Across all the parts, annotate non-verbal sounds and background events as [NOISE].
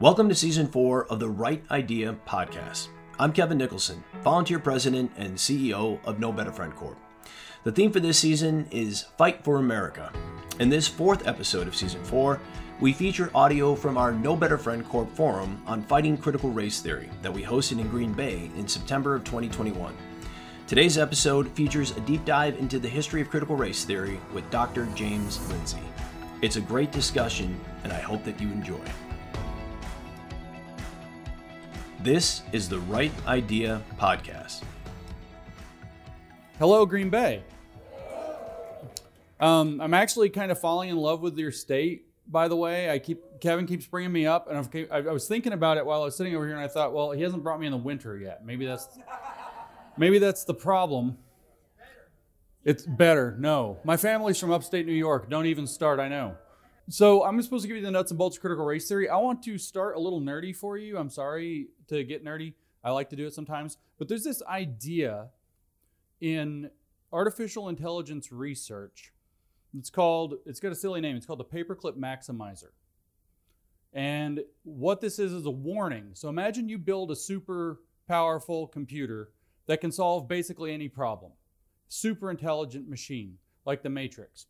Welcome to season four of the Right Idea podcast. I'm Kevin Nicholson, volunteer president and CEO of No Better Friend Corp. The theme for this season is Fight for America. In this fourth episode of season four, we feature audio from our No Better Friend Corp forum on fighting critical race theory that we hosted in Green Bay in September of 2021. Today's episode features a deep dive into the history of critical race theory with Dr. James Lindsay. It's a great discussion, and I hope that you enjoy. This is the Right Idea Podcast. Hello, Green Bay. Um, I'm actually kind of falling in love with your state. By the way, I keep Kevin keeps bringing me up, and I've, I was thinking about it while I was sitting over here, and I thought, well, he hasn't brought me in the winter yet. Maybe that's maybe that's the problem. It's better. No, my family's from upstate New York. Don't even start. I know. So I'm supposed to give you the nuts and bolts of critical race theory. I want to start a little nerdy for you. I'm sorry to get nerdy. I like to do it sometimes. But there's this idea in artificial intelligence research. It's called, it's got a silly name. It's called the paperclip maximizer. And what this is is a warning. So imagine you build a super powerful computer that can solve basically any problem. Super intelligent machine like the Matrix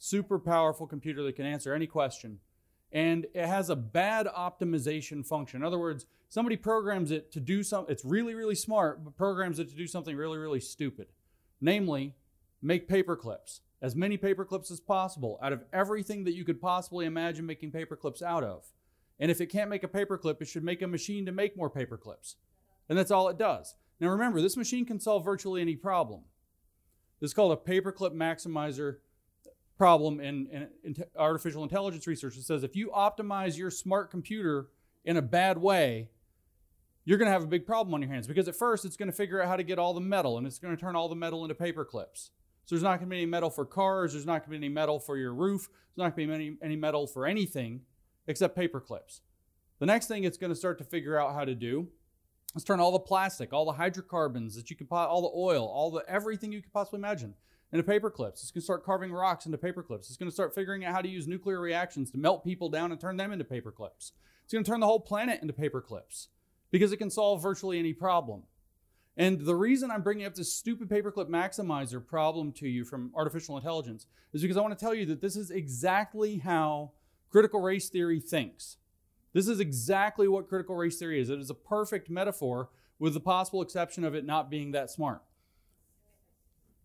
super powerful computer that can answer any question. And it has a bad optimization function. In other words, somebody programs it to do something, it's really, really smart, but programs it to do something really, really stupid. Namely, make paper clips. As many paper clips as possible out of everything that you could possibly imagine making paper clips out of. And if it can't make a paper clip, it should make a machine to make more paper clips. And that's all it does. Now remember, this machine can solve virtually any problem. This is called a paperclip maximizer problem in, in, in artificial intelligence research that says if you optimize your smart computer in a bad way, you're going to have a big problem on your hands because at first it's going to figure out how to get all the metal and it's going to turn all the metal into paper clips. So there's not going to be any metal for cars, there's not going to be any metal for your roof, there's not going to be any, any metal for anything except paper clips. The next thing it's going to start to figure out how to do is turn all the plastic, all the hydrocarbons that you could, all the oil, all the everything you could possibly imagine into paper clips. It's going to start carving rocks into paper clips. It's going to start figuring out how to use nuclear reactions to melt people down and turn them into paper clips. It's going to turn the whole planet into paper clips because it can solve virtually any problem. And the reason I'm bringing up this stupid paperclip maximizer problem to you from artificial intelligence is because I want to tell you that this is exactly how critical race theory thinks. This is exactly what critical race theory is. It is a perfect metaphor with the possible exception of it not being that smart.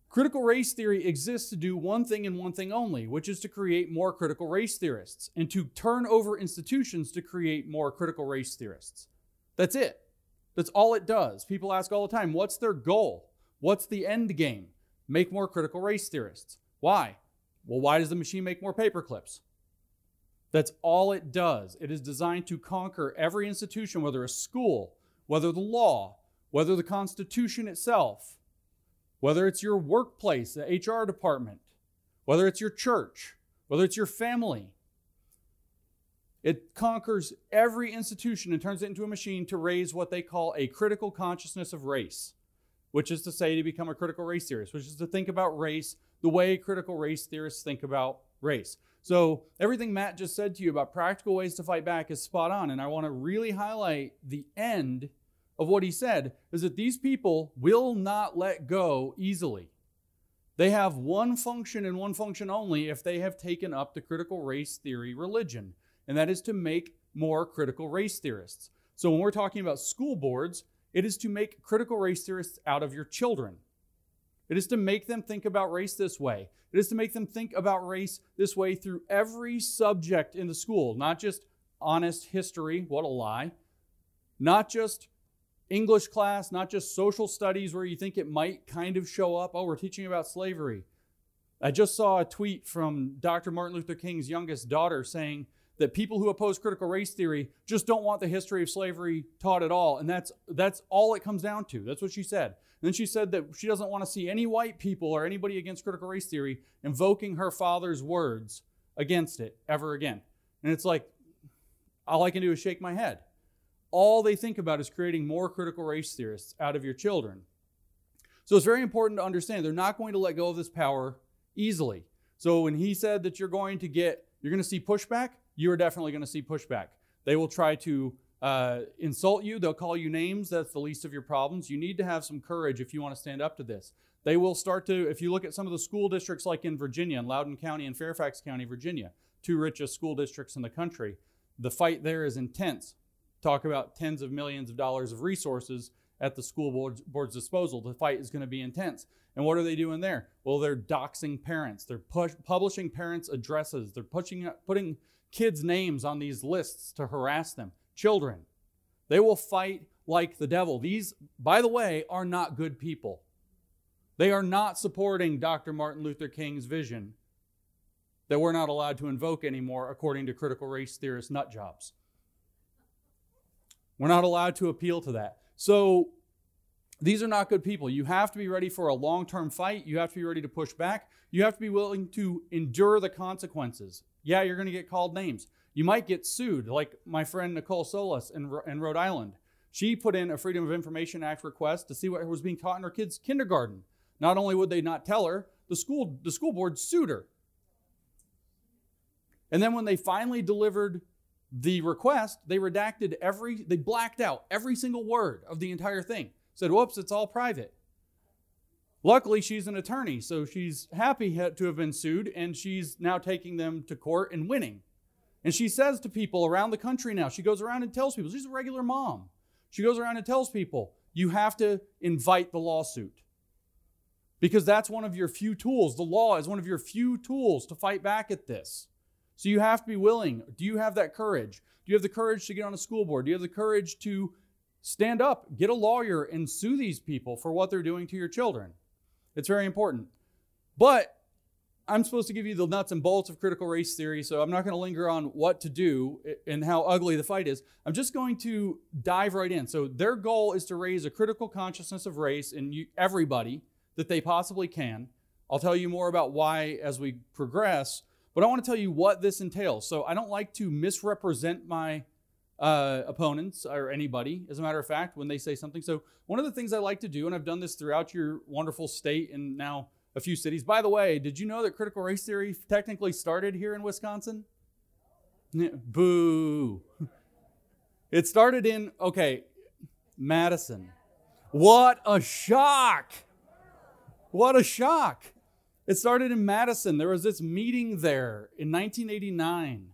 Critical race theory exists to do one thing and one thing only, which is to create more critical race theorists and to turn over institutions to create more critical race theorists. That's it. That's all it does. People ask all the time, what's their goal? What's the end game? Make more critical race theorists. Why? Well, why does the machine make more paper clips? That's all it does. It is designed to conquer every institution, whether a school, whether the law, whether the Constitution itself, whether it's your workplace, the HR department, whether it's your church, whether it's your family. It conquers every institution and turns it into a machine to raise what they call a critical consciousness of race, which is to say, to become a critical race theorist, which is to think about race the way critical race theorists think about race. So, everything Matt just said to you about practical ways to fight back is spot on. And I want to really highlight the end of what he said is that these people will not let go easily. They have one function and one function only if they have taken up the critical race theory religion, and that is to make more critical race theorists. So when we're talking about school boards, it is to make critical race theorists out of your children. It is to make them think about race this way. It is to make them think about race this way through every subject in the school, not just honest history, what a lie, not just English class, not just social studies where you think it might kind of show up. Oh, we're teaching about slavery. I just saw a tweet from Dr. Martin Luther King's youngest daughter saying that people who oppose critical race theory just don't want the history of slavery taught at all. And that's, that's all it comes down to. That's what she said. And then she said that she doesn't want to see any white people or anybody against critical race theory invoking her father's words against it ever again. And it's like, all I can do is shake my head all they think about is creating more critical race theorists out of your children. So it's very important to understand they're not going to let go of this power easily. So when he said that you're going to get, you're going to see pushback, you are definitely going to see pushback. They will try to uh, insult you. They'll call you names. That's the least of your problems. You need to have some courage if you want to stand up to this. They will start to, if you look at some of the school districts like in Virginia, in Loudoun County and Fairfax County, Virginia, two richest school districts in the country, the fight there is intense. Talk about tens of millions of dollars of resources at the school board's, board's disposal. The fight is going to be intense. And what are they doing there? Well, they're doxing parents. They're push, publishing parents' addresses. They're pushing, putting kids' names on these lists to harass them. Children. They will fight like the devil. These, by the way, are not good people. They are not supporting Dr. Martin Luther King's vision that we're not allowed to invoke anymore, according to critical race theorist nut jobs. We're not allowed to appeal to that. So these are not good people. You have to be ready for a long term fight. You have to be ready to push back. You have to be willing to endure the consequences. Yeah, you're going to get called names. You might get sued, like my friend Nicole Solas in, in Rhode Island. She put in a Freedom of Information Act request to see what was being taught in her kids' kindergarten. Not only would they not tell her, the school, the school board sued her. And then when they finally delivered the request, they redacted every, they blacked out every single word of the entire thing. Said, whoops, it's all private. Luckily, she's an attorney, so she's happy to have been sued, and she's now taking them to court and winning. And she says to people around the country now, she goes around and tells people, she's a regular mom. She goes around and tells people, you have to invite the lawsuit. Because that's one of your few tools. The law is one of your few tools to fight back at this. So you have to be willing. Do you have that courage? Do you have the courage to get on a school board? Do you have the courage to stand up, get a lawyer, and sue these people for what they're doing to your children? It's very important. But I'm supposed to give you the nuts and bolts of critical race theory, so I'm not going to linger on what to do eh, and how ugly the fight is. I'm just going to dive right in. So, their goal is to raise a critical consciousness of race in everybody that they possibly can. I'll tell you more about why as we progress. But I want to tell you what this entails. So I don't like to misrepresent my uh, opponents or anybody, as a matter of fact, when they say something. So one of the things I like to do, and I've done this throughout your wonderful state and now a few cities. By the way, did you know that critical race theory technically started here in Wisconsin? [LAUGHS] Boo. It started in, okay, Madison. What a shock! What a shock! It started in Madison. There was this meeting there in 1989.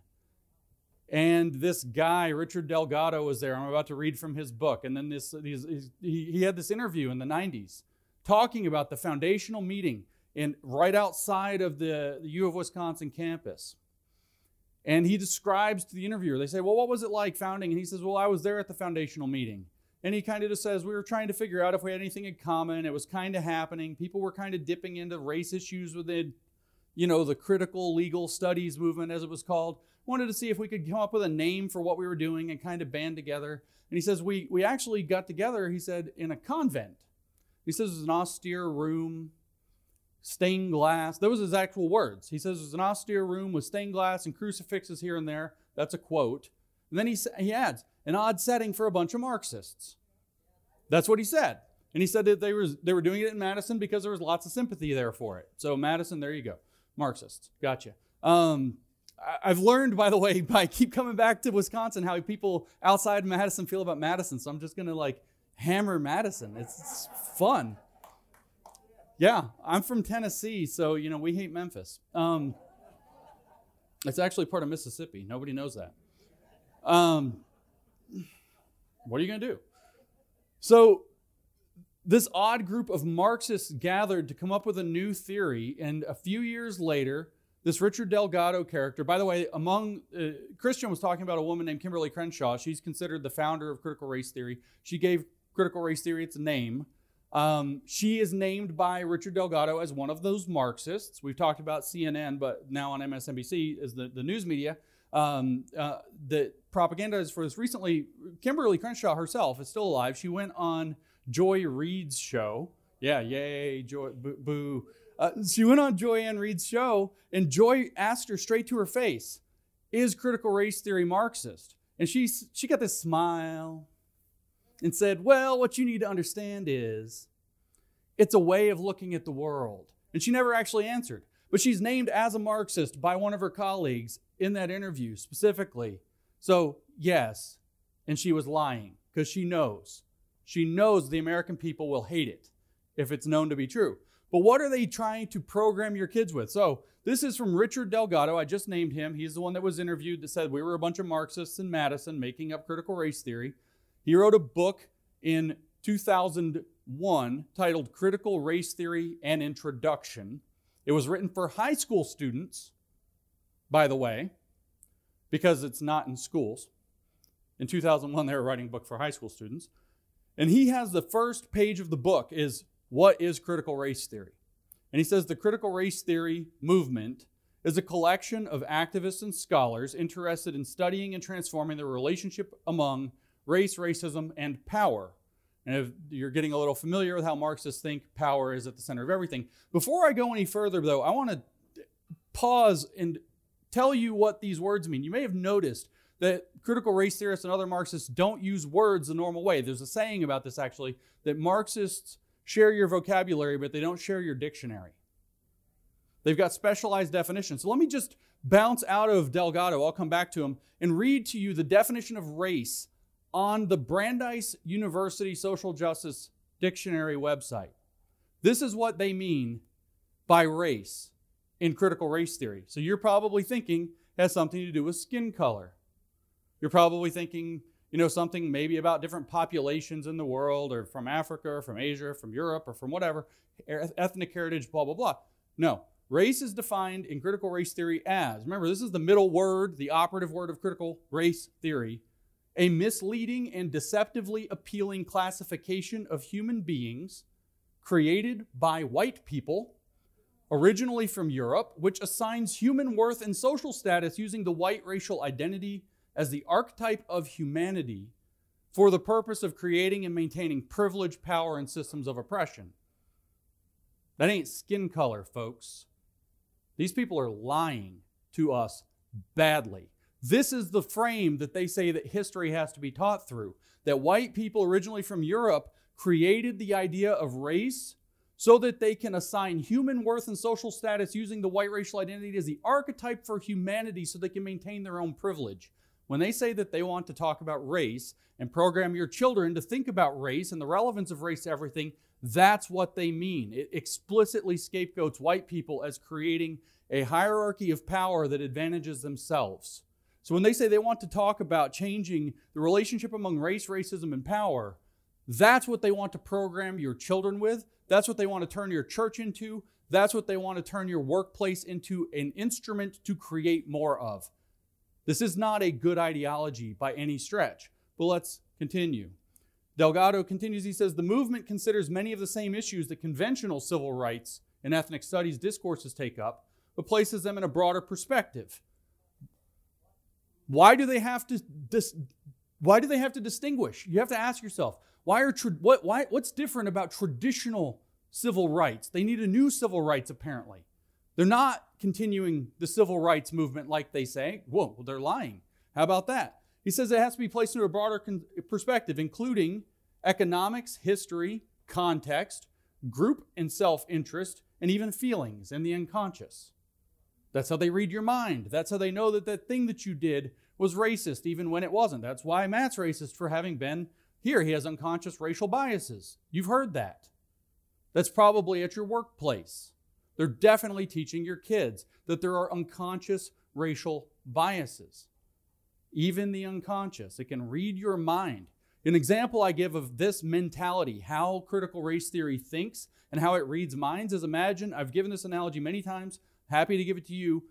And this guy, Richard Delgado, was there. I'm about to read from his book. And then this, he, he had this interview in the 90s talking about the foundational meeting in, right outside of the, the U of Wisconsin campus. And he describes to the interviewer, they say, Well, what was it like founding? And he says, Well, I was there at the foundational meeting. And he kind of just says, we were trying to figure out if we had anything in common. It was kind of happening. People were kind of dipping into race issues within, you know, the critical legal studies movement, as it was called. Wanted to see if we could come up with a name for what we were doing and kind of band together. And he says, we, we actually got together, he said, in a convent. He says it was an austere room, stained glass. Those are his actual words. He says it was an austere room with stained glass and crucifixes here and there. That's a quote. And then he, he adds, an odd setting for a bunch of Marxists. That's what he said. And he said that they were, they were doing it in Madison because there was lots of sympathy there for it. So, Madison, there you go. Marxists. Gotcha. Um, I've learned, by the way, [LAUGHS] by keep coming back to Wisconsin, how people outside Madison feel about Madison. So I'm just gonna like hammer Madison. It's, it's fun. Yeah, I'm from Tennessee, so you know we hate Memphis. Um, it's actually part of Mississippi. Nobody knows that. Um, what are you going to do? So, this odd group of Marxists gathered to come up with a new theory, and a few years later, this Richard Delgado character, by the way, among uh, Christian was talking about a woman named Kimberlé Crenshaw. She's considered the founder of critical race theory. She gave critical race theory its name. Um, she is named by Richard Delgado as one of those Marxists. We've talked about CNN, but now on MSNBC is the, the news media. Um, uh, the propaganda is for this. Recently, Kimberlé Crenshaw herself is still alive. She went on Joy Reid's show. Yeah, yay, Joy, boo. boo. Uh, she went on Joy Ann Reid's show, and Joy asked her straight to her face, "Is critical race theory Marxist?" And she she got this smile and said, "Well, what you need to understand is, it's a way of looking at the world." And she never actually answered, but she's named as a Marxist by one of her colleagues in that interview specifically So, yes, and she was lying because she knows. She knows the American people will hate it if it's known to be true. But what are they trying to program your kids with? So, this is from Richard Delgado. I just named him. He's the one that was interviewed that said we were a bunch of Marxists in Madison making up critical race theory. He wrote a book in 2001 titled Critical Race Theory and Introduction. It was written for high school students, by the way, because it's not in schools. In 2001, they were writing a book for high school students. And he has the first page of the book is what is critical race theory? And he says the critical race theory movement is a collection of activists and scholars interested in studying and transforming the relationship among race, racism, and power. And if you're getting a little familiar with how Marxists think power is at the center of everything, before I go any further, though, I want to pause and tell you what these words mean. You may have noticed that critical race theorists and other Marxists don't use words the normal way. There's a saying about this actually that Marxists share your vocabulary, but they don't share your dictionary. They've got specialized definitions. So let me just bounce out of Delgado, I'll come back to him, and read to you the definition of race on the Brandeis University Social Justice Dictionary website. This is what they mean by race in critical race theory. So you're probably thinking has something to do with skin color. You're probably thinking you know, something maybe about different populations in the world or from Africa or from Asia or from Europe or from whatever, er, ethnic heritage, blah, blah, blah. No. Race is defined in critical race theory as, remember, this is the middle word, the operative word of critical race theory, a misleading and deceptively appealing classification of human beings created by white people, originally from Europe, which assigns human worth and social status using the white racial identity as the archetype of humanity for the purpose of creating and maintaining privilege, power, and systems of oppression. That ain't skin color, folks. These people are lying to us badly. This is the frame that they say that history has to be taught through. That white people originally from Europe created the idea of race so that they can assign human worth and social status using the white racial identity as the archetype for humanity so they can maintain their own privilege. When they say that they want to talk about race and program your children to think about race and the relevance of race to everything, that's what they mean. It explicitly scapegoats white people as creating a hierarchy of power that advantages themselves. So when they say they want to talk about changing the relationship among race, racism, and power, that's what they want to program your children with. That's what they want to turn your church into. That's what they want to turn your workplace into an instrument to create more of. This is not a good ideology by any stretch. But let's continue. Delgado continues, he says, the movement considers many of the same issues that conventional civil rights and ethnic studies discourses take up, but places them in a broader perspective. Why do they have to dis- why do they have to distinguish? You have to ask yourself, why are what, why, what's different about traditional civil rights? They need a new civil rights apparently. They're not continuing the civil rights movement like they say. Whoa, well, they're lying. How about that? He says it has to be placed into a broader con- perspective, including economics, history, context, group and self interest, and even feelings and the unconscious. That's how they read your mind. That's how they know that that thing that you did was racist, even when it wasn't. That's why Matt's racist for having been here. He has unconscious racial biases. You've heard that. That's probably at your workplace. They're definitely teaching your kids that there are unconscious racial biases. Even the unconscious. It can read your mind. An example I give of this mentality, how critical race theory thinks and how it reads minds, is imagine, I've given this analogy many times, happy to give it to you.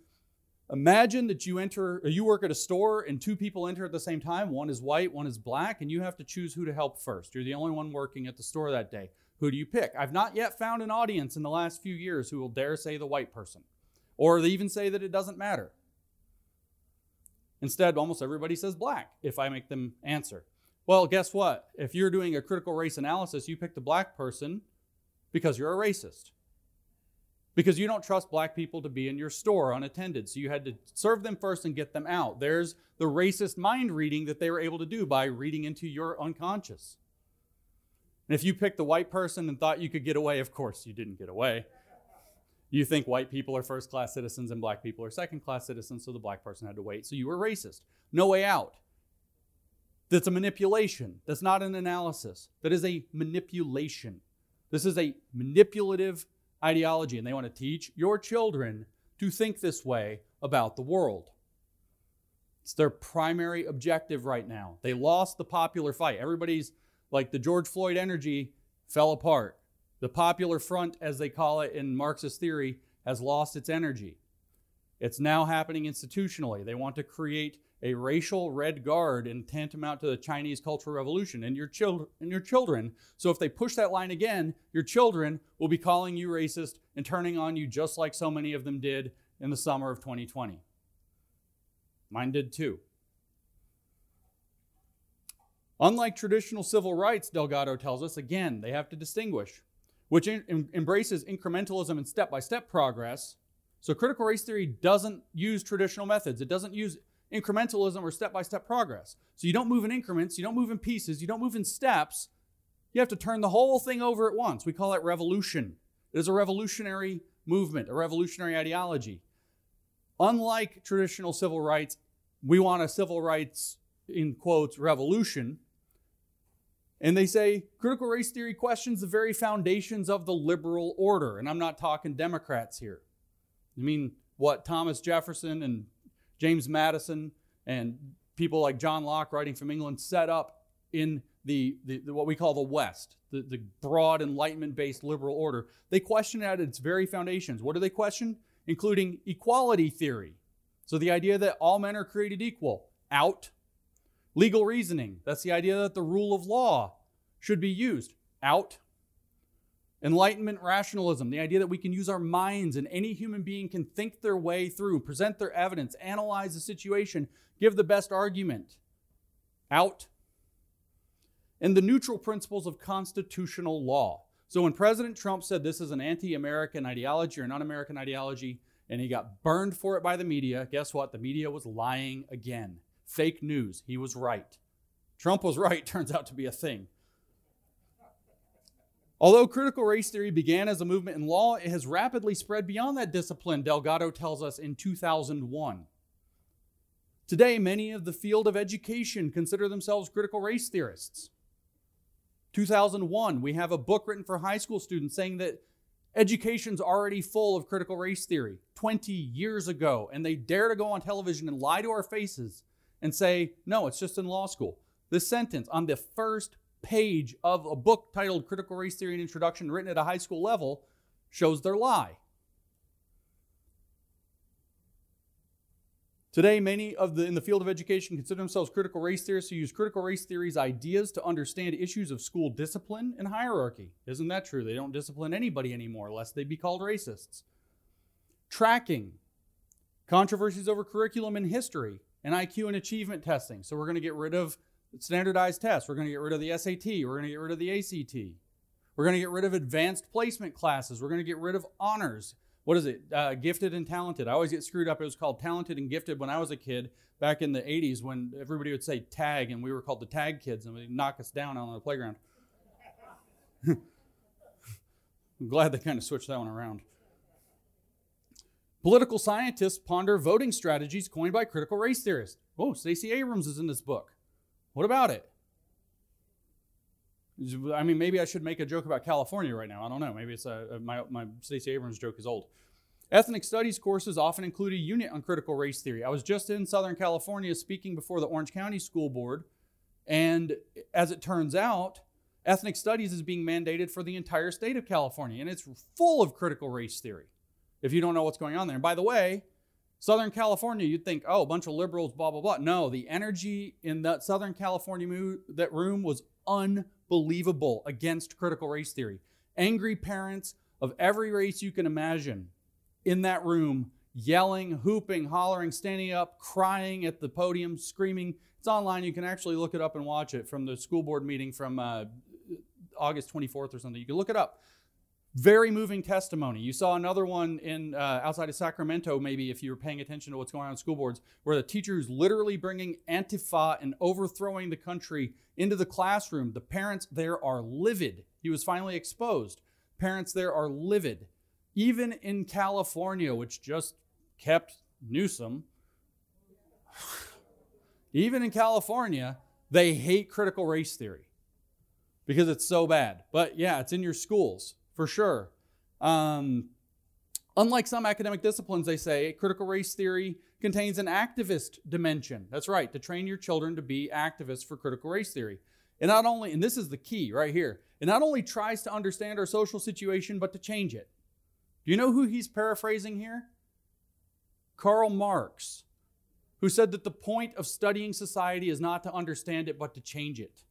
Imagine that you enter, you work at a store and two people enter at the same time. One is white, one is black, and you have to choose who to help first. You're the only one working at the store that day. Who do you pick? I've not yet found an audience in the last few years who will dare say the white person, or they even say that it doesn't matter. Instead, almost everybody says black if I make them answer. Well, guess what? If you're doing a critical race analysis, you pick the black person because you're a racist. Because you don't trust black people to be in your store unattended. So you had to serve them first and get them out. There's the racist mind reading that they were able to do by reading into your unconscious. And if you picked the white person and thought you could get away, of course you didn't get away. You think white people are first class citizens and black people are second class citizens, so the black person had to wait. So you were racist. No way out. That's a manipulation. That's not an analysis. That is a manipulation. This is a manipulative ideology, and they want to teach your children to think this way about the world. It's their primary objective right now. They lost the popular fight. Everybody's like the George Floyd energy fell apart. The popular front, as they call it in Marxist theory, has lost its energy. It's now happening institutionally. They want to create a racial red guard and tantamount to the Chinese Cultural Revolution and your children and your children. So if they push that line again, your children will be calling you racist and turning on you just like so many of them did in the summer of 2020. Mine did too. Unlike traditional civil rights, Delgado tells us, again, they have to distinguish, which in, embraces incrementalism and step by step progress. So critical race theory doesn't use traditional methods, it doesn't use incrementalism or step by step progress. So you don't move in increments, you don't move in pieces, you don't move in steps. You have to turn the whole thing over at once. We call it revolution. It is a revolutionary movement, a revolutionary ideology. Unlike traditional civil rights, we want a civil rights, in quotes, revolution. And they say critical race theory questions the very foundations of the liberal order. And I'm not talking Democrats here. I mean, what Thomas Jefferson and James Madison and people like John Locke writing from England set up in the, the, the what we call the West, the, the broad enlightenment based liberal order. They question at its very foundations. What do they question? Including equality theory. So the idea that all men are created equal, out. Legal reasoning, that's the idea that the rule of law should be used, out. Enlightenment rationalism, the idea that we can use our minds and any human being can think their way through, present their evidence, analyze the situation, give the best argument. Out. And the neutral principles of constitutional law. So when President Trump said this is an anti American ideology or non American ideology, and he got burned for it by the media, guess what? The media was lying again. Fake news. He was right. Trump was right, [LAUGHS] turns out to be a thing. Although critical race theory began as a movement in law, it has rapidly spread beyond that discipline, Delgado tells us in 2001. Today, many of the field of education consider themselves critical race theorists. 2001, we have a book written for high school students saying that education's already full of critical race theory 20 years ago, and they dare to go on television and lie to our faces and say, no, it's just in law school. This sentence on the first page of a book titled Critical Race Theory and Introduction, written at a high school level, shows their lie. Today, many of the in the field of education consider themselves critical race theorists who use critical race theory's ideas to understand issues of school discipline and hierarchy. Isn't that true? They don't discipline anybody anymore, lest they be called racists. Tracking, controversies over curriculum and history, and IQ and achievement testing. So we're going to get rid of standardized tests. We're going to get rid of the SAT. We're going to get rid of the ACT. We're going to get rid of advanced placement classes. We're going to get rid of honors. What is it? Uh, gifted and talented. I always get screwed up. It was called talented and gifted when I was a kid back in the 80s when everybody would say tag and we were called the tag kids and they'd knock us down on the playground. [LAUGHS] I'm glad they kind of switched that one around. Political scientists ponder voting strategies coined by critical race theorists. Oh, Stacey Abrams is in this book. What about it? I mean, maybe I should make a joke about California right now. I don't know. Maybe it's a, my, my Stacey Abrams joke is old. Ethnic studies courses often include a unit on critical race theory. I was just in Southern California speaking before the Orange County School Board, and as it turns out, ethnic studies is being mandated for the entire state of California, and it's full of critical race theory. If you don't know what's going on there, and by the way, Southern California, you'd think, oh, a bunch of liberals, blah blah blah. No, the energy in that Southern California that room was unbelievable against critical race theory. Angry parents of every race you can imagine in that room, yelling, hooping, hollering, standing up, crying at the podium, screaming. It's online. You can actually look it up and watch it from the school board meeting from uh, August 24th or something. You can look it up. Very moving testimony. You saw another one in uh, outside of Sacramento, maybe if you were paying attention to what's going on in school boards, where the teacher is literally bringing Antifa and overthrowing the country into the classroom. The parents there are livid. He was finally exposed. Parents there are livid. Even in California, which just kept Newsom, even in California, They hate critical race theory because it's so bad. But yeah, it's in your schools for sure. Um, unlike some academic disciplines, they say critical race theory contains an activist dimension. That's right, to train your children to be activists for critical race theory. And not only, and this is the key right here, it not only tries to understand our social situation, but to change it. Do you know who he's paraphrasing here? Karl Marx, who said that the point of studying society is not to understand it, but to change it.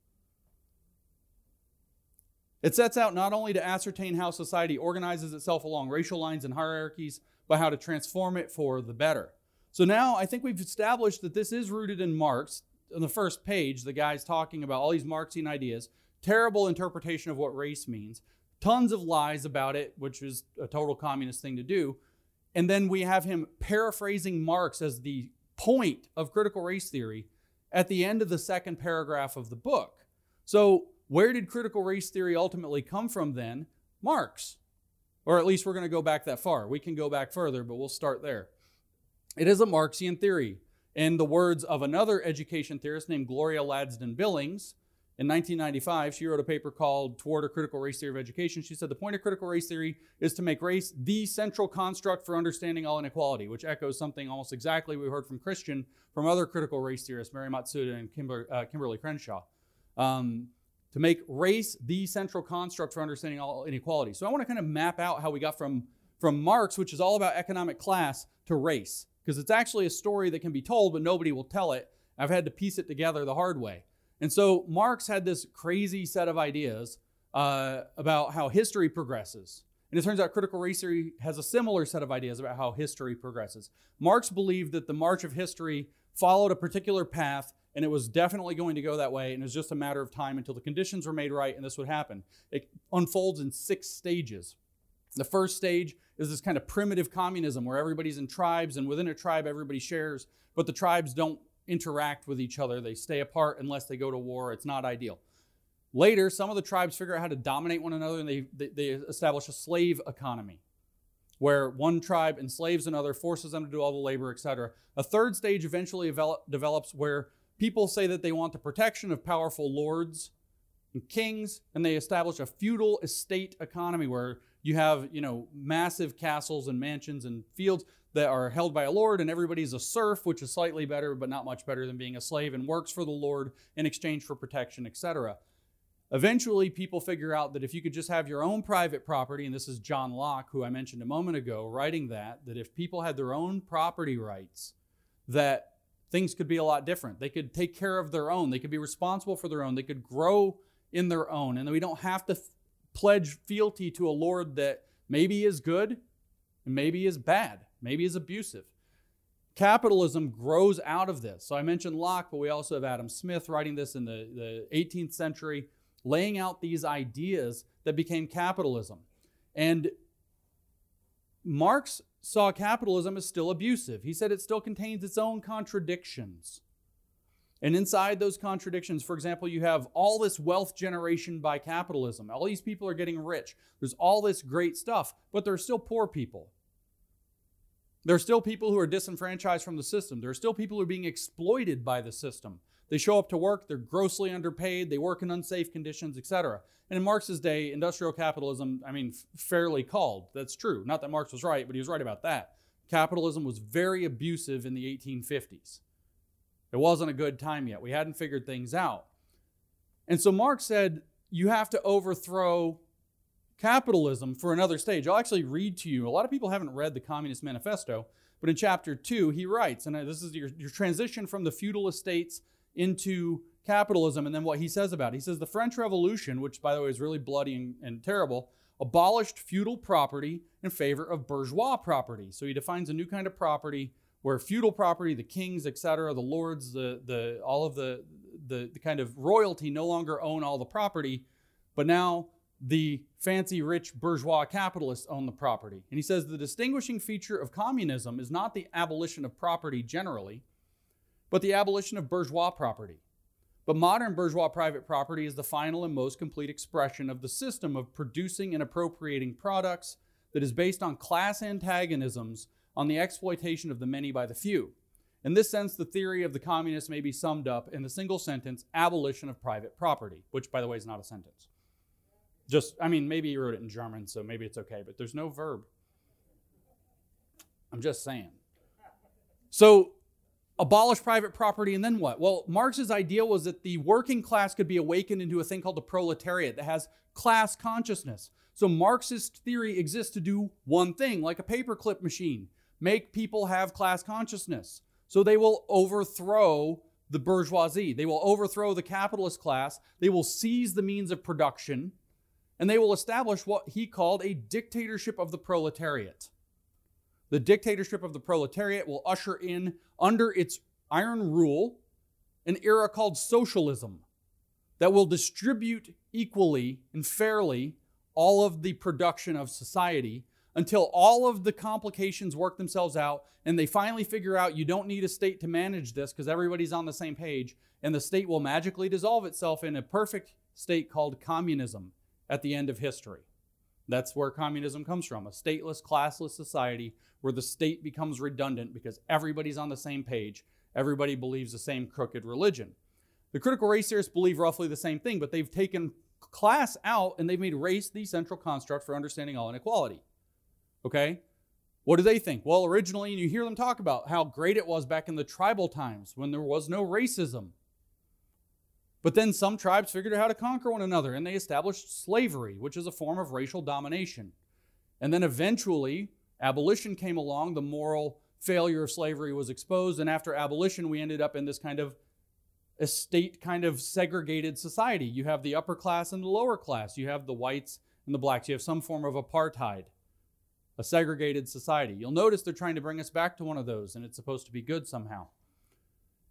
It sets out not only to ascertain how society organizes itself along racial lines and hierarchies, but how to transform it for the better. So now I think we've established that this is rooted in Marx. On the first page, the guy's talking about all these Marxian ideas, terrible interpretation of what race means, tons of lies about it, which is a total communist thing to do. And then we have him paraphrasing Marx as the point of critical race theory at the end of the second paragraph of the book. So, where did critical race theory ultimately come from then? Marx. Or at least we're going to go back that far. We can go back further, but we'll start there. It is a Marxian theory. In the words of another education theorist named Gloria Ladson Billings, in 1995, she wrote a paper called Toward a Critical Race Theory of Education. She said the point of critical race theory is to make race the central construct for understanding all inequality, which echoes something almost exactly we heard from Christian from other critical race theorists, Mari Matsuda and Kimber, uh, Kimberlé Crenshaw. Um, to make race the central construct for understanding all inequality. So I want to kind of map out how we got from, from Marx, which is all about economic class, to race, because it's actually a story that can be told, but nobody will tell it. I've had to piece it together the hard way. And so Marx had this crazy set of ideas uh, about how history progresses. And it turns out critical race theory has a similar set of ideas about how history progresses. Marx believed that the march of history followed a particular path and it was definitely going to go that way and it was just a matter of time until the conditions were made right and this would happen. It unfolds in six stages. The first stage is this kind of primitive communism where everybody's in tribes and within a tribe everybody shares, but the tribes don't interact with each other. They stay apart unless they go to war. It's not ideal. Later, some of the tribes figure out how to dominate one another and they, they, they establish a slave economy where one tribe enslaves another, forces them to do all the labor, etc. A third stage eventually develop, develops where people say that they want the protection of powerful lords and kings, and they establish a feudal estate economy where you have, you know, massive castles and mansions and fields that are held by a lord, and everybody's a serf, which is slightly better, but not much better than being a slave, and works for the lord in exchange for protection, etc. Eventually, people figure out that if you could just have your own private property, and this is John Locke, who I mentioned a moment ago, writing that, that if people had their own property rights, that things could be a lot different. They could take care of their own, they could be responsible for their own, they could grow in their own, and we don't have to f- pledge fealty to a Lord that maybe is good and maybe is bad maybe is abusive. Capitalism grows out of this. So I mentioned Locke, but we also have Adam Smith writing this in the, the 18th century, laying out these ideas that became capitalism. And Marx saw capitalism as still abusive. He said it still contains its own contradictions. And inside those contradictions, for example, you have all this wealth generation by capitalism. All these people are getting rich. There's all this great stuff, but there are still poor people. There are still people who are disenfranchised from the system. There are still people who are being exploited by the system. They show up to work, they're grossly underpaid, they work in unsafe conditions, etc. And in Marx's day, industrial capitalism, I mean, fairly called. That's true. Not that Marx was right, but he was right about that. Capitalism was very abusive in the 1850s. It wasn't a good time yet. We hadn't figured things out. And so Marx said, you have to overthrow capitalism for another stage. I'll actually read to you. A lot of people haven't read the Communist Manifesto, but in chapter two, he writes, and uh, this is your, your transition from the feudal estates into capitalism, and then what he says about it. He says the French Revolution, which by the way is really bloody and, and terrible, abolished feudal property in favor of bourgeois property. So he defines a new kind of property where feudal property, the kings, etc., the lords, the, the all of the, the, the kind of royalty no longer own all the property, but now the fancy rich bourgeois capitalists own the property. And he says the distinguishing feature of communism is not the abolition of property generally, but the abolition of bourgeois property. But modern bourgeois private property is the final and most complete expression of the system of producing and appropriating products that is based on class antagonisms on the exploitation of the many by the few. In this sense, the theory of the communists may be summed up in the single sentence abolition of private property, which, by the way, is not a sentence. Just, I mean, maybe you wrote it in German, so maybe it's okay, but there's no verb. I'm just saying. So, abolish private property, and then what? Well, Marx's idea was that the working class could be awakened into a thing called the proletariat that has class consciousness. So, Marxist theory exists to do one thing, like a paperclip machine make people have class consciousness. So they will overthrow the bourgeoisie. They will overthrow the capitalist class. They will seize the means of production. And they will establish what he called a dictatorship of the proletariat. The dictatorship of the proletariat will usher in, under its iron rule, an era called socialism that will distribute equally and fairly all of the production of society until all of the complications work themselves out and they finally figure out you don't need a state to manage this because everybody's on the same page and the state will magically dissolve itself in a perfect state called communism at the end of history. That's where communism comes from a stateless, classless society where the state becomes redundant because everybody's on the same page. Everybody believes the same crooked religion. The critical race theorists believe roughly the same thing, but they've taken class out and they've made race the central construct for understanding all inequality. Okay? What do they think? Well, originally, and you hear them talk about how great it was back in the tribal times when there was no racism. But then some tribes figured out how to conquer one another and they established slavery, which is a form of racial domination. And then eventually, abolition came along, the moral failure of slavery was exposed, and after abolition, we ended up in this kind of a state kind of segregated society. You have the upper class and the lower class, you have the whites and the blacks, you have some form of apartheid a segregated society. You'll notice they're trying to bring us back to one of those, and it's supposed to be good somehow.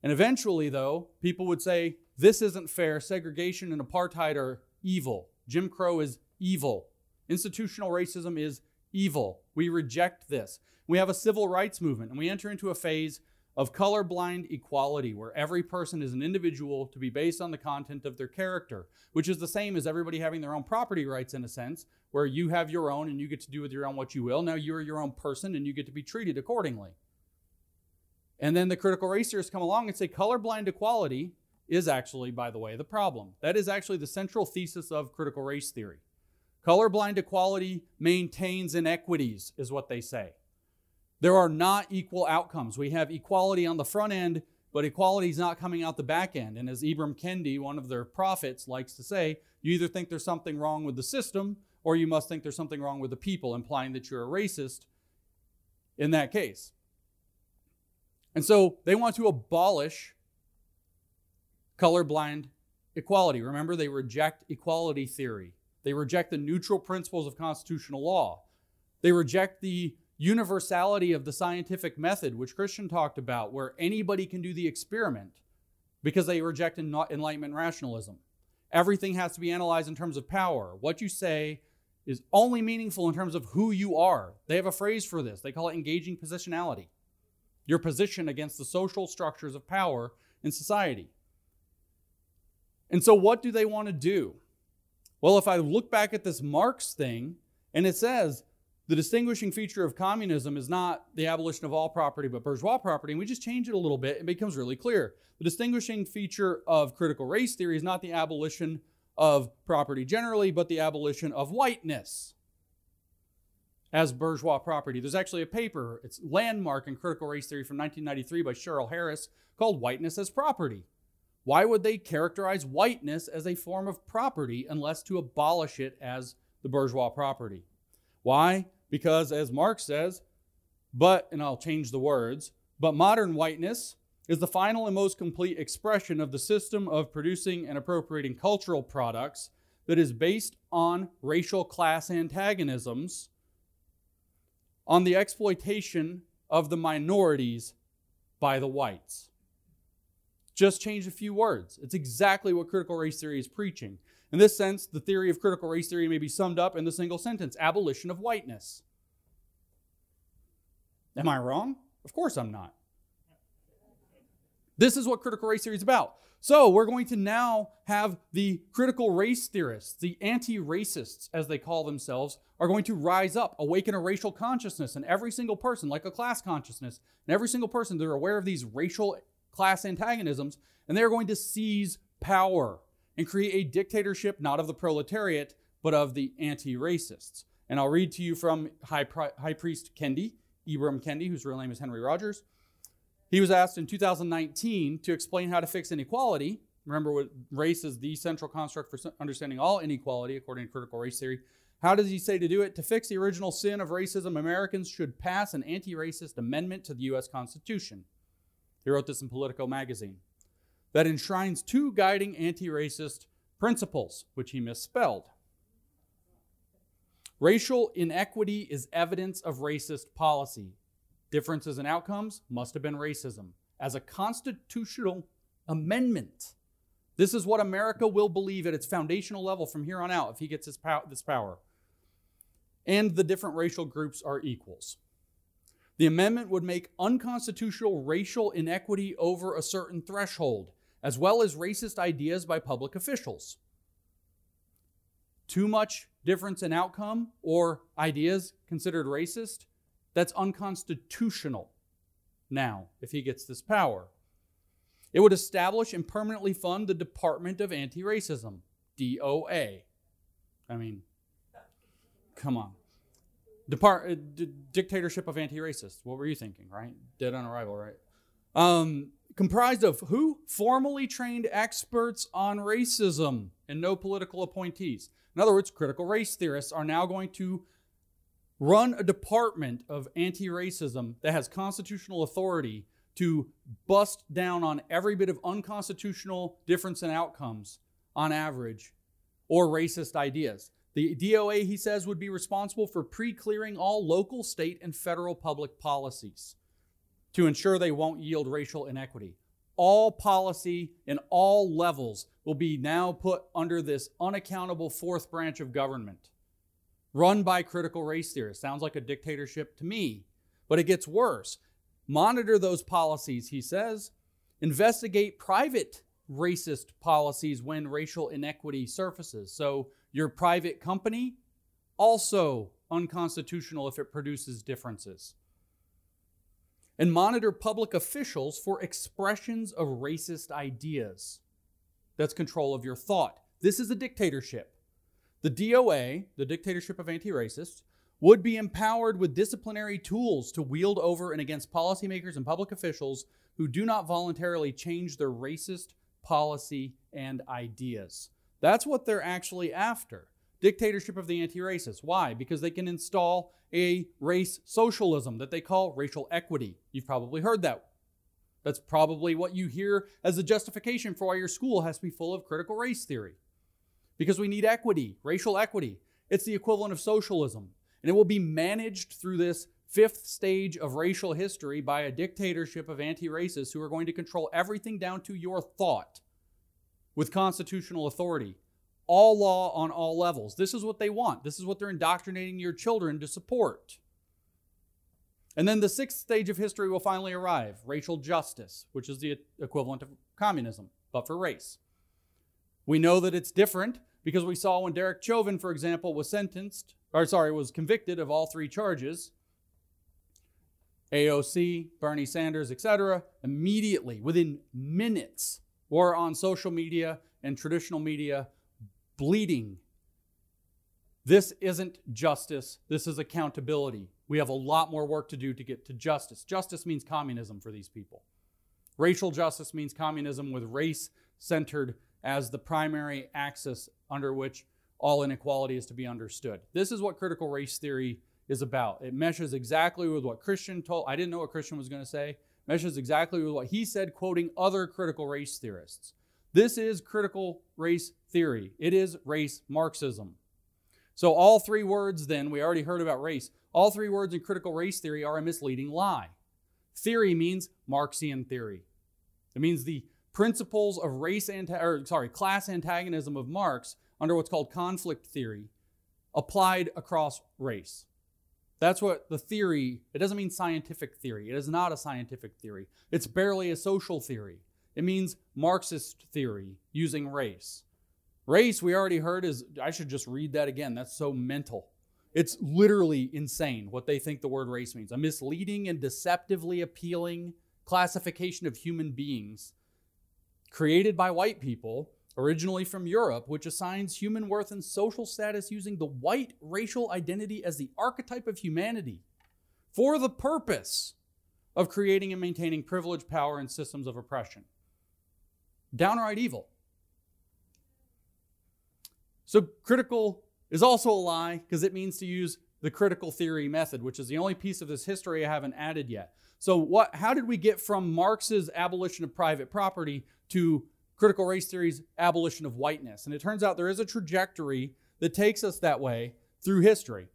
And eventually, though, people would say, this isn't fair. Segregation and apartheid are evil. Jim Crow is evil. Institutional racism is evil. We reject this. We have a civil rights movement, and we enter into a phase of colorblind equality, where every person is an individual to be based on the content of their character, which is the same as everybody having their own property rights in a sense, where you have your own and you get to do with your own what you will. Now you're your own person and you get to be treated accordingly. And then the critical race theorists come along and say colorblind equality is actually, by the way, the problem. That is actually the central thesis of critical race theory. Colorblind equality maintains inequities, is what they say. There are not equal outcomes. We have equality on the front end, but equality is not coming out the back end. And as Ibram Kendi, one of their prophets, likes to say, you either think there's something wrong with the system or you must think there's something wrong with the people, implying that you're a racist in that case. And so they want to abolish colorblind equality. Remember, they reject equality theory, they reject the neutral principles of constitutional law, they reject the universality of the scientific method, which Christian talked about, where anybody can do the experiment because they reject Enlightenment rationalism. Everything has to be analyzed in terms of power. What you say is only meaningful in terms of who you are. They have a phrase for this. They call it engaging positionality. Your position against the social structures of power in society. And so, what do they want to do? Well, if I look back at this Marx thing, and it says the distinguishing feature of communism is not the abolition of all property, but bourgeois property, and we just change it a little bit, it becomes really clear. The distinguishing feature of critical race theory is not the abolition of property generally, but the abolition of whiteness as bourgeois property. There's actually a paper, it's landmark in critical race theory from 1993 by Cheryl Harris called Whiteness as Property. Why would they characterize whiteness as a form of property unless to abolish it as the bourgeois property? Why? Because as Marx says, but, and I'll change the words, but modern whiteness is the final and most complete expression of the system of producing and appropriating cultural products that is based on racial class antagonisms, on the exploitation of the minorities by the whites. Just change a few words. It's exactly what critical race theory is preaching. In this sense, the theory of critical race theory may be summed up in the single sentence abolition of whiteness. Am I wrong? Of course I'm not. This is what critical race theory is about. So we're going to now have the critical race theorists, the anti-racists, as they call themselves, are going to rise up, awaken a racial consciousness in every single person, like a class consciousness. And every single person, they're aware of these racial class antagonisms, and they're going to seize power and create a dictatorship not of the proletariat, but of the anti-racists. And I'll read to you from High, Pri- High Priest Kendi, Ibram Kendi, whose real name is Henry Rogers. He was asked in 2019 to explain how to fix inequality. Remember, what race is the central construct for understanding all inequality, according to critical race theory. How does he say to do it? To fix the original sin of racism, Americans should pass an anti racist amendment to the U.S. Constitution. He wrote this in Politico magazine that enshrines two guiding anti racist principles, which he misspelled. Racial inequity is evidence of racist policy. Differences in outcomes must have been racism. As a constitutional amendment, this is what America will believe at its foundational level from here on out if he gets pow- this power. And the different racial groups are equals. The amendment would make unconstitutional racial inequity over a certain threshold, as well as racist ideas by public officials. Too much difference in outcome or ideas considered racist that's unconstitutional now if he gets this power. It would establish and permanently fund the Department of Anti Racism, DOA. I mean, come on. Depart- uh, D- dictatorship of anti racists. What were you thinking, right? Dead on arrival, right? Um, comprised of who? Formally trained experts on racism and no political appointees. In other words, critical race theorists are now going to run a department of anti racism that has constitutional authority to bust down on every bit of unconstitutional difference in outcomes on average or racist ideas. The DOA, he says, would be responsible for pre clearing all local, state, and federal public policies to ensure they won't yield racial inequity. All policy in all levels will be now put under this unaccountable fourth branch of government run by critical race theorists. Sounds like a dictatorship to me, but it gets worse. Monitor those policies, he says. Investigate private racist policies when racial inequity surfaces. So, your private company, also unconstitutional if it produces differences. And monitor public officials for expressions of racist ideas. That's control of your thought. This is a dictatorship. The DOA, the dictatorship of anti racists, would be empowered with disciplinary tools to wield over and against policymakers and public officials who do not voluntarily change their racist policy and ideas. That's what they're actually after. Dictatorship of the anti racists. Why? Because they can install a race socialism that they call racial equity. You've probably heard that. That's probably what you hear as a justification for why your school has to be full of critical race theory because we need equity, racial equity. It's the equivalent of socialism. And it will be managed through this fifth stage of racial history by a dictatorship of anti racists who are going to control everything down to your thought with constitutional authority. All law on all levels. This is what they want. This is what they're indoctrinating your children to support. And then the sixth stage of history will finally arrive racial justice, which is the equivalent of communism, but for race. We know that it's different because we saw when Derek Chauvin, for example, was sentenced, or sorry, was convicted of all three charges AOC, Bernie Sanders, etc., immediately, within minutes, were on social media and traditional media bleeding. This isn't justice, this is accountability. We have a lot more work to do to get to justice. Justice means communism for these people. Racial justice means communism with race centered as the primary axis under which all inequality is to be understood. This is what critical race theory is about. It meshes exactly with what Christian told. I didn't know what Christian was going to say. Meshes exactly with what he said, quoting other critical race theorists. This is critical race theory. It is race Marxism. So, all three words, then, we already heard about race. All three words in critical race theory are a misleading lie. Theory means Marxian theory. It means the principles of race anti- or, sorry, class antagonism of Marx under what's called conflict theory applied across race. That's what the theory, it doesn't mean scientific theory. It is not a scientific theory. It's barely a social theory. It means Marxist theory using race. Race, we already heard, is, I should just read that again. That's so mental. It's literally insane what they think the word race means a misleading and deceptively appealing classification of human beings created by white people, originally from Europe, which assigns human worth and social status using the white racial identity as the archetype of humanity for the purpose of creating and maintaining privilege, power, and systems of oppression. Downright evil. So, critical is also a lie because it means to use the critical theory method, which is the only piece of this history I haven't added yet. So, what, how did we get from Marx's abolition of private property to critical race theory's abolition of whiteness? And it turns out there is a trajectory that takes us that way through history.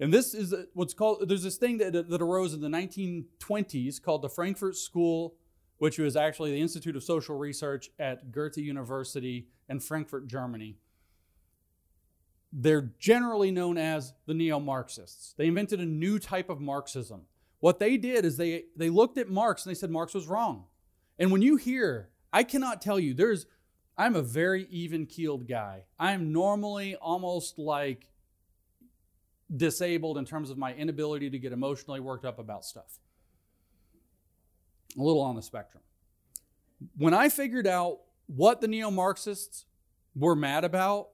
And this is what's called, there's this thing that, that arose in the 1920s called the Frankfurt School, which was actually the Institute of Social Research at Goethe University in Frankfurt, Germany. They're generally known as the neo Marxists. They invented a new type of Marxism. What they did is they, they looked at Marx and they said Marx was wrong. And when you hear, I cannot tell you, there's, I'm a very even keeled guy. I'm normally almost like disabled in terms of my inability to get emotionally worked up about stuff. A little on the spectrum. When I figured out what the neo Marxists were mad about,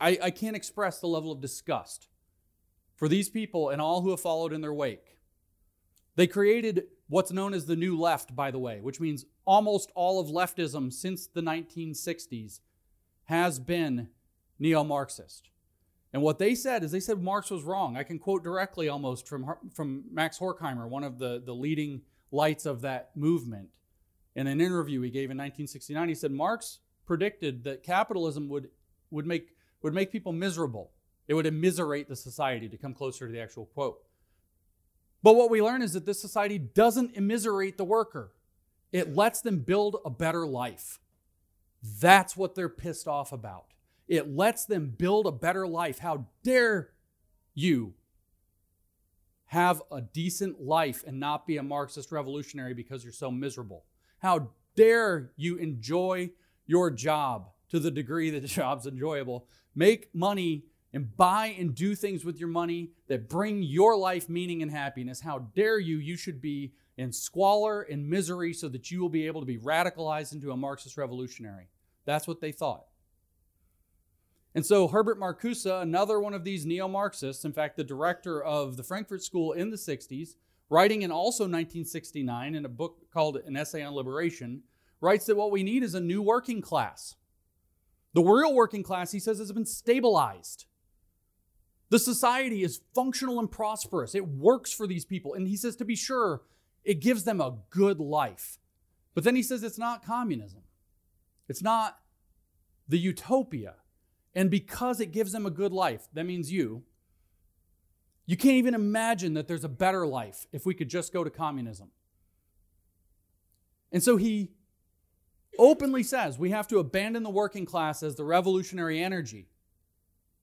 I, I can't express the level of disgust for these people and all who have followed in their wake. They created what's known as the New Left, by the way, which means almost all of leftism since the 1960s has been neo Marxist. And what they said is they said Marx was wrong. I can quote directly almost from, from Max Horkheimer, one of the, the leading lights of that movement. In an interview he gave in 1969, he said Marx predicted that capitalism would, would, make, would make people miserable. It would immiserate the society, to come closer to the actual quote. But what we learn is that this society doesn't immiserate the worker, it lets them build a better life. That's what they're pissed off about. It lets them build a better life. How dare you have a decent life and not be a Marxist revolutionary because you're so miserable? How dare you enjoy your job to the degree that the [LAUGHS] job's enjoyable? Make money and buy and do things with your money that bring your life meaning and happiness. How dare you? You should be in squalor and misery so that you will be able to be radicalized into a Marxist revolutionary. That's what they thought. And so Herbert Marcuse, another one of these neo Marxists, in fact, the director of the Frankfurt School in the 60s, writing in also 1969 in a book called An Essay on Liberation, writes that what we need is a new working class. The real working class, he says, has been stabilized. The society is functional and prosperous. It works for these people. And he says, to be sure, it gives them a good life. But then he says it's not communism, it's not the utopia. And because it gives them a good life, that means you, you can't even imagine that there's a better life if we could just go to communism. And so he openly says we have to abandon the working class as the revolutionary energy.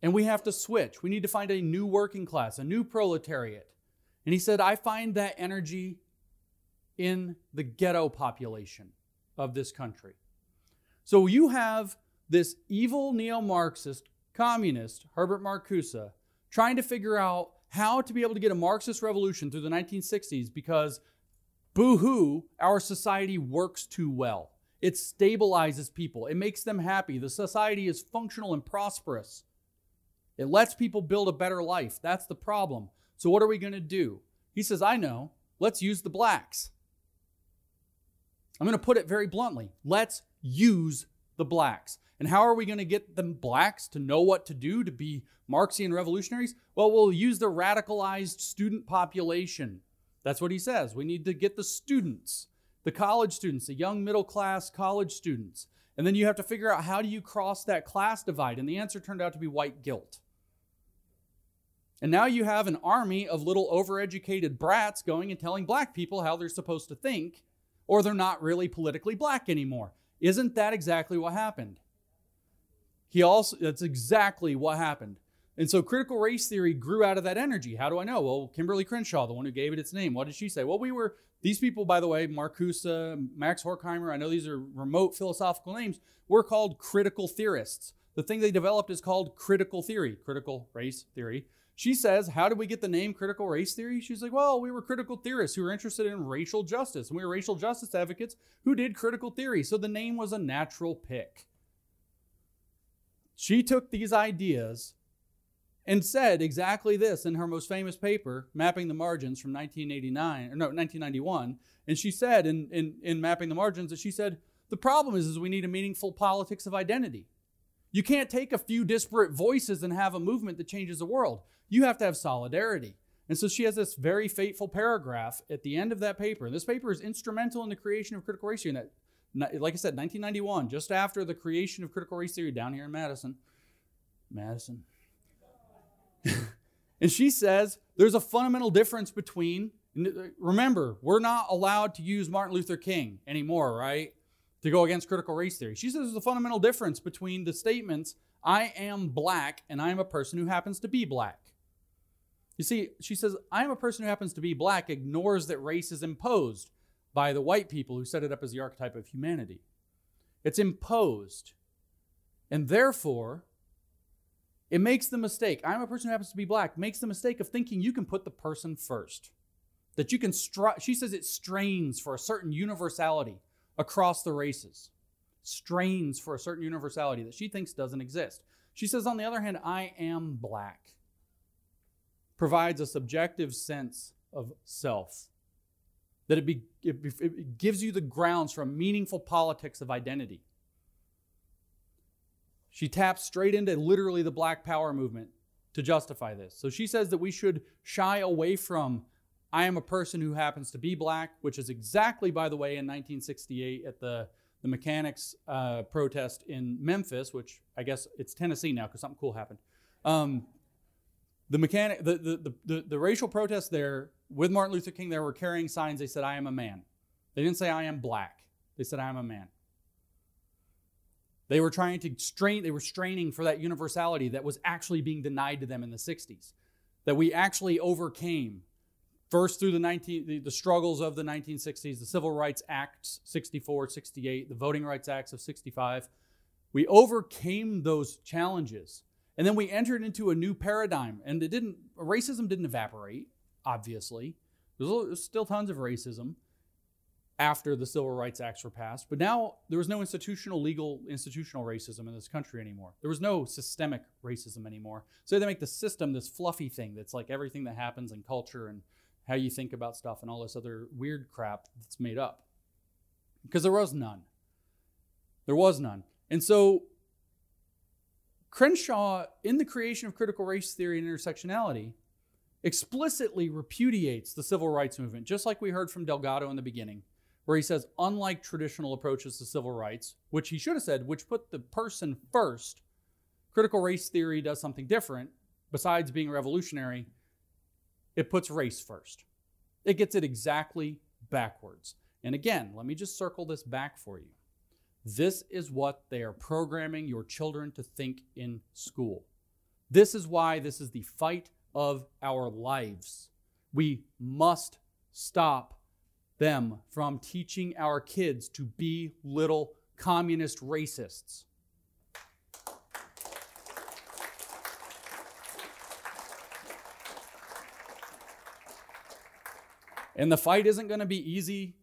And we have to switch. We need to find a new working class, a new proletariat. And he said, I find that energy in the ghetto population of this country. So you have this evil neo Marxist communist, Herbert Marcuse, trying to figure out how to be able to get a Marxist revolution through the 1960s because, boo hoo, our society works too well. It stabilizes people, it makes them happy. The society is functional and prosperous. It lets people build a better life. That's the problem. So, what are we going to do? He says, I know. Let's use the blacks. I'm going to put it very bluntly. Let's use the blacks. And how are we going to get the blacks to know what to do to be Marxian revolutionaries? Well, we'll use the radicalized student population. That's what he says. We need to get the students, the college students, the young middle class college students. And then you have to figure out how do you cross that class divide? And the answer turned out to be white guilt. And now you have an army of little overeducated brats going and telling black people how they're supposed to think, or they're not really politically black anymore. Isn't that exactly what happened? He also, that's exactly what happened. And so critical race theory grew out of that energy. How do I know? Well, Kimberlé Crenshaw, the one who gave it its name, what did she say? Well, we were, these people, by the way, Marcuse, Max Horkheimer, I know these are remote philosophical names, were called critical theorists. The thing they developed is called critical theory, critical race theory. She says, How did we get the name critical race theory? She's like, Well, we were critical theorists who were interested in racial justice, and we were racial justice advocates who did critical theory. So the name was a natural pick. She took these ideas and said exactly this in her most famous paper, Mapping the Margins from 1989, or no, 1991. And she said in, in, in Mapping the Margins that she said, the problem is, is we need a meaningful politics of identity. You can't take a few disparate voices and have a movement that changes the world. You have to have solidarity. And so she has this very fateful paragraph at the end of that paper. And this paper is instrumental in the creation of critical race theory. That, like I said, 1991, just after the creation of critical race theory down here in Madison. Madison, [LAUGHS] and she says there's a fundamental difference between, remember, we're not allowed to use Martin Luther King anymore, right? To go against critical race theory. She says there's a fundamental difference between the statements, I am black and I am a person who happens to be black. You see, she says, I am a person who happens to be black, ignores that race is imposed by the white people who set it up as the archetype of humanity. It's imposed. And therefore, it makes the mistake. I'm a person who happens to be black, makes the mistake of thinking you can put the person first. That you can, str- she says it strains for a certain universality across the races. Strains for a certain universality that she thinks doesn't exist. She says, on the other hand, I am black. Provides a subjective sense of self. That it, be, it, it gives you the grounds for a meaningful politics of identity. She taps straight into literally the Black Power movement to justify this. So she says that we should shy away from I am a person who happens to be black, which is exactly, by the way, in 1968 at the, the mechanics uh, protest in Memphis, which I guess it's Tennessee now because something cool happened. Um, the mechanic, the, the, the, the, the racial protest there with Martin Luther King, there were carrying signs. They said, I am a man. They didn't say, I am black. They said, I am a man. They were trying to strain, they were straining for that universality that was actually being denied to them in the 60s. That we actually overcame first through the, 19, the, the struggles of the 1960s, the Civil Rights Acts 64, 68, the Voting Rights Acts of 65. We overcame those challenges. And then we entered into a new paradigm. And it didn't, racism didn't evaporate, obviously. There's still tons of racism after the Civil Rights Acts were passed. But now there was no institutional, legal, institutional racism in this country anymore. There was no systemic racism anymore. So they make the system this fluffy thing that's like everything that happens in culture and how you think about stuff and all this other weird crap that's made up. Because there was none. There was none. And so Crenshaw, in the creation of critical race theory and intersectionality, explicitly repudiates the civil rights movement, just like we heard from Delgado in the beginning where he says, unlike traditional approaches to civil rights, which he should have said, which put the person first, critical race theory does something different. Besides being revolutionary, it puts race first. It gets it exactly backwards. And again, let me just circle this back for you. This is what they are programming your children to think in school. This is why this is the fight of our lives. We must stop them from teaching our kids to be little communist racists. And the fight isn't going to be easy.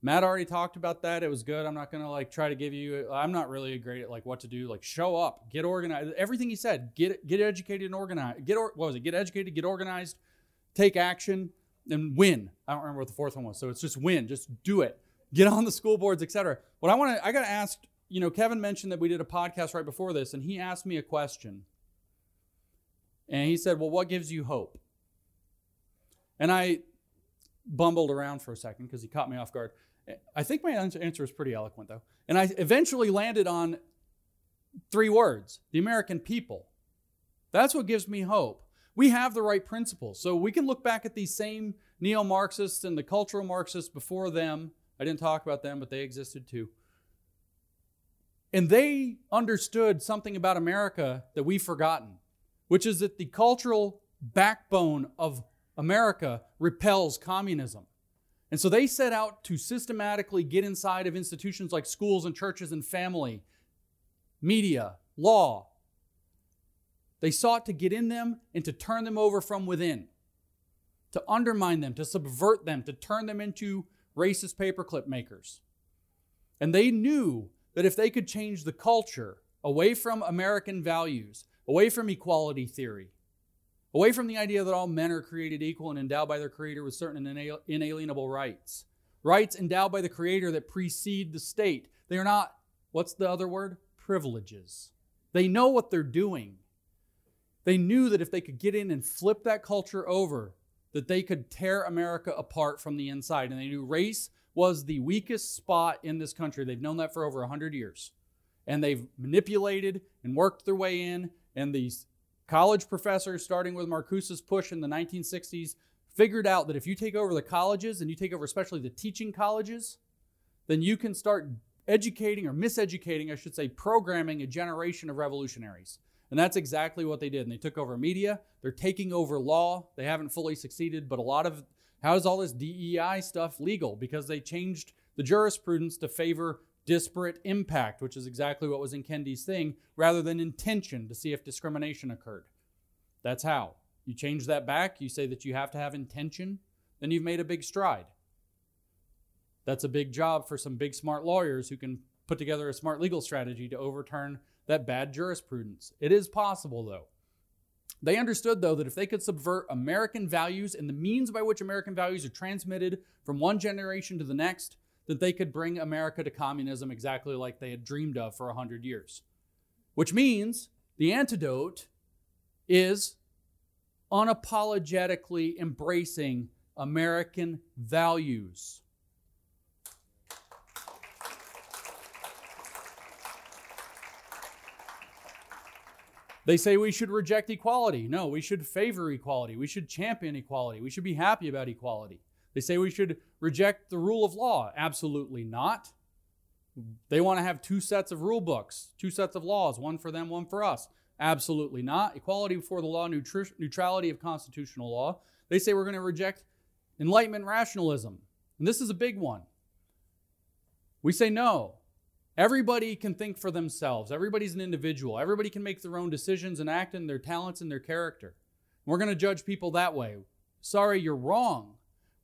Matt already talked about that. It was good. I'm not going to like try to give you I'm not really great at like what to do. Like show up, get organized. Everything he said, get get educated and organized. Get or, what was it? Get educated, get organized, take action and win. I don't remember what the fourth one was. So it's just win, just do it. Get on the school boards, etc. What I want to, I got to ask, you know, Kevin mentioned that we did a podcast right before this, and he asked me a question. And he said, Well, what gives you hope? And I bumbled around for a second because he caught me off guard. I think my answer was pretty eloquent, though. And I eventually landed on three words the American people. That's what gives me hope we have the right principles. So we can look back at these same neo Marxists and the cultural Marxists before them. I didn't talk about them, but they existed too. And they understood something about America that we've forgotten. which is that the cultural backbone of America repels communism. And so they set out to systematically get inside of institutions like schools and churches and family, media, law. They sought to get in them and to turn them over from within, to undermine them, to subvert them, to turn them into racist paperclip makers. And they knew that if they could change the culture away from American values, away from equality theory, away from the idea that all men are created equal and endowed by their Creator with certain inalienable rights, rights endowed by the Creator that precede the state. They are not, what's the other word? Privileges. They know what they're doing. They knew that if they could get in and flip that culture over, that they could tear America apart from the inside. And they knew race was the weakest spot in this country. They've known that for over 100 years. And they've manipulated and worked their way in. And these college professors, starting with Marcuse's push in the 1960s, figured out that if you take over the colleges and you take over especially the teaching colleges, then you can start educating or miseducating, I should say, programming a generation of revolutionaries. And that's exactly what they did. And they took over media. They're taking over law. They haven't fully succeeded, but a lot of how is all this DEI stuff legal? Because they changed the jurisprudence to favor disparate impact, which is exactly what was in Kendi's thing, rather than intention to see if discrimination occurred. That's how. You change that back, you say that you have to have intention, then you've made a big stride. That's a big job for some big smart lawyers who can put together a smart legal strategy to overturn that bad jurisprudence. It is possible, though. They understood, though, that if they could subvert American values and the means by which American values are transmitted from one generation to the next, that they could bring America to communism exactly like they had dreamed of for 100 years. Which means the antidote is unapologetically embracing American values. They say we should reject equality. No, we should favor equality. We should champion equality. We should be happy about equality. They say we should reject the rule of law. Absolutely not. They want to have two sets of rule books, two sets of laws, one for them, one for us. Absolutely not. Equality before the law, neutrality of constitutional law. They say we're going to reject Enlightenment rationalism. And this is a big one. We say no. Everybody can think for themselves. Everybody's an individual. Everybody can make their own decisions and act in their talents and their character. We're going to judge people that way. Sorry, you're wrong.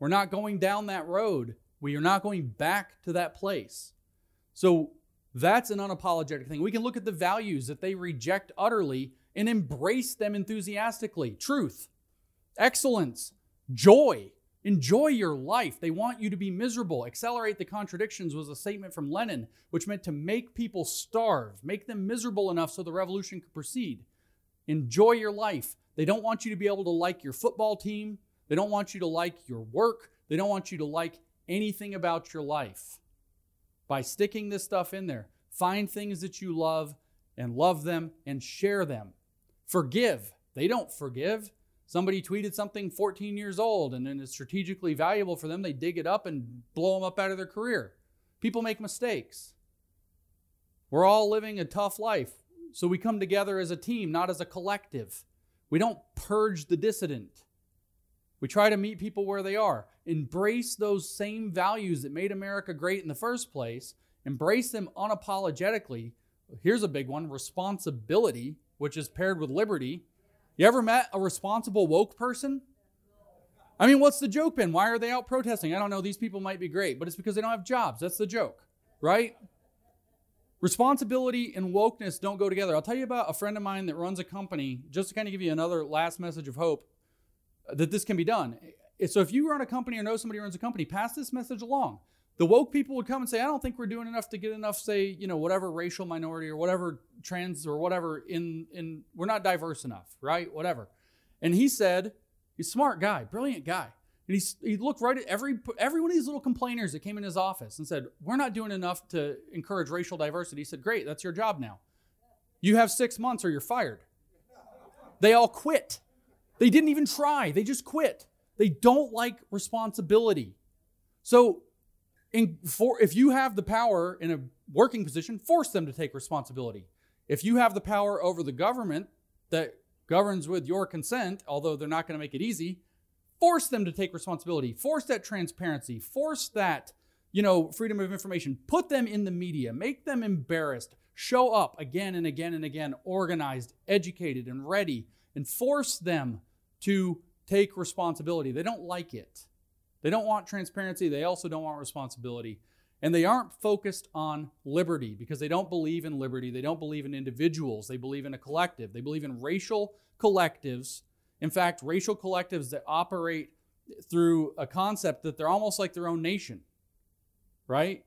We're not going down that road. We are not going back to that place. So that's an unapologetic thing. We can look at the values that they reject utterly and embrace them enthusiastically truth, excellence, joy, Enjoy your life. They want you to be miserable. Accelerate the contradictions was a statement from Lenin, which meant to make people starve, make them miserable enough so the revolution could proceed. Enjoy your life. They don't want you to be able to like your football team. They don't want you to like your work. They don't want you to like anything about your life. By sticking this stuff in there, find things that you love and love them and share them. Forgive. They don't forgive. Somebody tweeted something 14 years old and then it's strategically valuable for them. They dig it up and blow them up out of their career. People make mistakes. We're all living a tough life. So we come together as a team, not as a collective. We don't purge the dissident. We try to meet people where they are. Embrace those same values that made America great in the first place. Embrace them unapologetically. Here's a big one responsibility, which is paired with liberty. You ever met a responsible woke person? I mean, what's the joke been? Why are they out protesting? I don't know. These people might be great, but it's because they don't have jobs. That's the joke, right? Responsibility and wokeness don't go together. I'll tell you about a friend of mine that runs a company, just to kind of give you another last message of hope that this can be done. So if you run a company or know somebody who runs a company, pass this message along the woke people would come and say, I don't think we're doing enough to get enough, say, you know, whatever racial minority or whatever trans or whatever in in we're not diverse enough, right? Whatever. And he said, he's smart guy, brilliant guy. And he, he looked right at every every one of these little complainers that came in his office and said, We're not doing enough to encourage racial diversity. He said, Great, that's your job now. You have six months or you're fired. They all quit. They didn't even try, they just quit. They don't like responsibility. So in, for, if you have the power in a working position, force them to take responsibility. If you have the power over the government that governs with your consent, although they're not going to make it easy. Force them to take responsibility, force that transparency, force that, you know, freedom of information. Put them in the media, make them embarrassed, show up again and again and again, organized, educated, and ready, and force them to take responsibility. They don't like it. They don't want transparency. They also don't want responsibility. And they aren't focused on liberty because they don't believe in liberty. They don't believe in individuals. They believe in a collective. They believe in racial collectives. In fact, racial collectives that operate through a concept that they're almost like their own nation, right?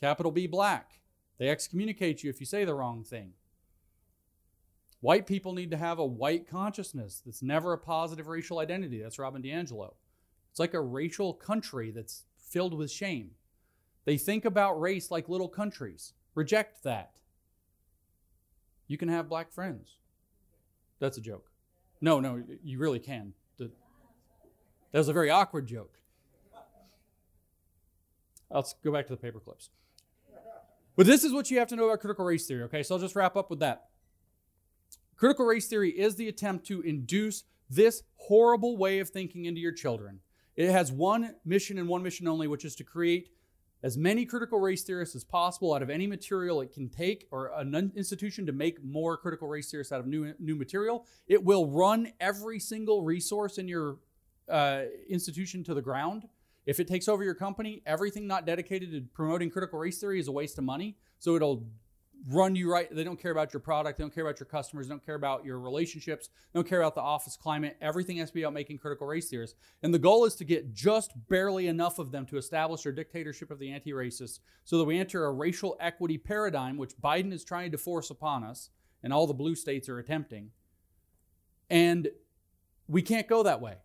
Capital B black. They excommunicate you if you say the wrong thing. White people need to have a white consciousness that's never a positive racial identity. That's Robin DiAngelo. It's like a racial country that's filled with shame. They think about race like little countries. Reject that. You can have black friends. That's a joke. No, no, you really can. That was a very awkward joke. Let's go back to the paper clips. But this is what you have to know about critical race theory, okay? So I'll just wrap up with that. Critical race theory is the attempt to induce this horrible way of thinking into your children. It has one mission and one mission only, which is to create as many critical race theorists as possible out of any material it can take, or an institution to make more critical race theorists out of new, new material. It will run every single resource in your uh, institution to the ground. If it takes over your company, everything not dedicated to promoting critical race theory is a waste of money. So it'll run you right. They don't care about your product. They don't care about your customers. They don't care about your relationships. They don't care about the office climate. Everything has to be about making critical race theories. And the goal is to get just barely enough of them to establish their dictatorship of the anti racists so that we enter a racial equity paradigm, which Biden is trying to force upon us, and all the blue states are attempting. And we can't go that way.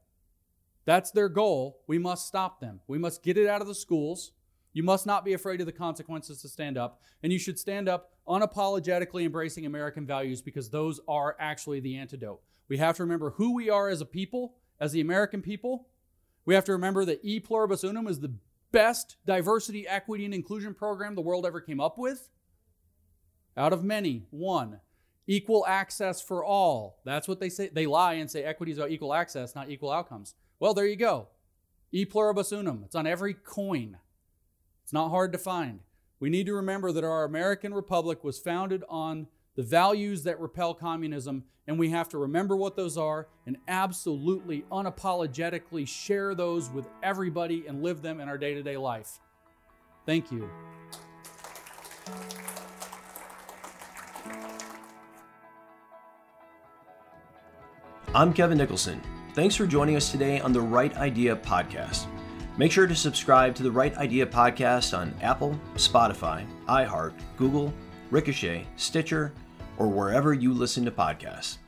That's their goal. We must stop them. We must get it out of the schools. You must not be afraid of the consequences to stand up, and you should stand up unapologetically embracing American values because those are actually the antidote. We have to remember who we are as a people, as the American people. We have to remember that E Pluribus Unum is the best diversity, equity, and inclusion program the world ever came up with. Out of many, one. Equal access for all. That's what they say. They lie and say equity is about equal access, not equal outcomes. Well, there you go. E Pluribus Unum. It's on every coin. It's not hard to find. We need to remember that our American Republic was founded on the values that repel communism, and we have to remember what those are and absolutely, unapologetically share those with everybody and live them in our day to day life. Thank you. I'm Kevin Nicholson. Thanks for joining us today on the Right Idea podcast. Make sure to subscribe to the Right Idea podcast on Apple, Spotify, iHeart, Google, Ricochet, Stitcher, or wherever you listen to podcasts.